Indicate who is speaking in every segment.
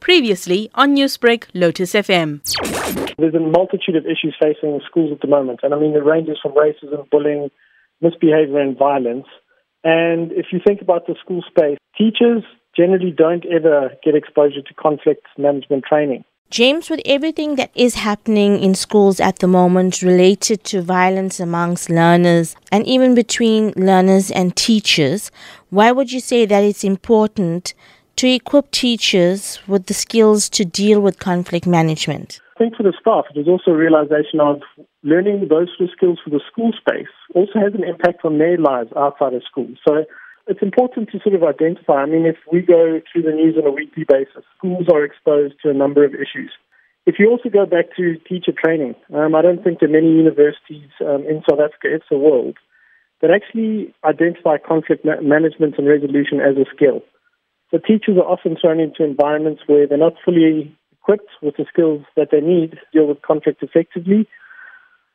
Speaker 1: Previously on Newsbreak, Lotus FM.
Speaker 2: There's a multitude of issues facing schools at the moment, and I mean, it ranges from racism, bullying, misbehavior, and violence. And if you think about the school space, teachers generally don't ever get exposure to conflict management training.
Speaker 3: James, with everything that is happening in schools at the moment related to violence amongst learners and even between learners and teachers, why would you say that it's important to equip teachers with the skills to deal with conflict management?
Speaker 2: I think for the staff, there's also a realization of learning those skills for the school space also has an impact on their lives outside of school. So it's important to sort of identify. I mean, if we go through the news on a weekly basis, schools are exposed to a number of issues. If you also go back to teacher training, um, I don't think there are many universities um, in South Africa, it's the world, that actually identify conflict ma- management and resolution as a skill. So teachers are often thrown into environments where they're not fully equipped with the skills that they need to deal with conflict effectively.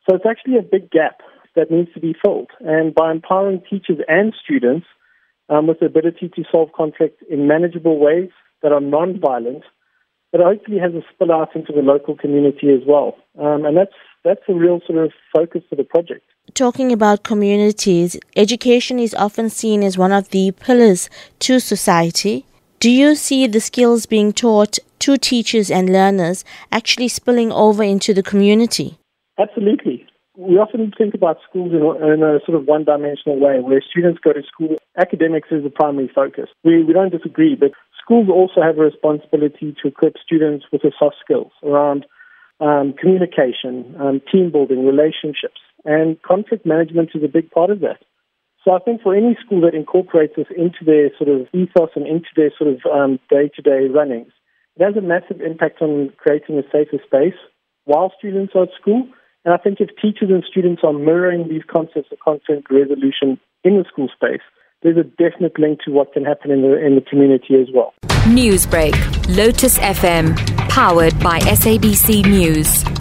Speaker 2: So it's actually a big gap that needs to be filled. And by empowering teachers and students um, with the ability to solve conflict in manageable ways that are non-violent, but hopefully has a spill out into the local community as well. Um, and that's that's a real sort of focus for the project.
Speaker 3: Talking about communities, education is often seen as one of the pillars to society. Do you see the skills being taught to teachers and learners actually spilling over into the community?
Speaker 2: Absolutely we often think about schools in a, in a sort of one-dimensional way, where students go to school, academics is the primary focus. We, we don't disagree, but schools also have a responsibility to equip students with the soft skills around um, communication, um, team building, relationships, and conflict management is a big part of that. So I think for any school that incorporates this into their sort of ethos and into their sort of um, day-to-day runnings, it has a massive impact on creating a safer space while students are at school and I think if teachers and students are mirroring these concepts of conflict resolution in the school space, there's a definite link to what can happen in the, in the community as well.
Speaker 4: Newsbreak, Lotus FM, powered by SABC News.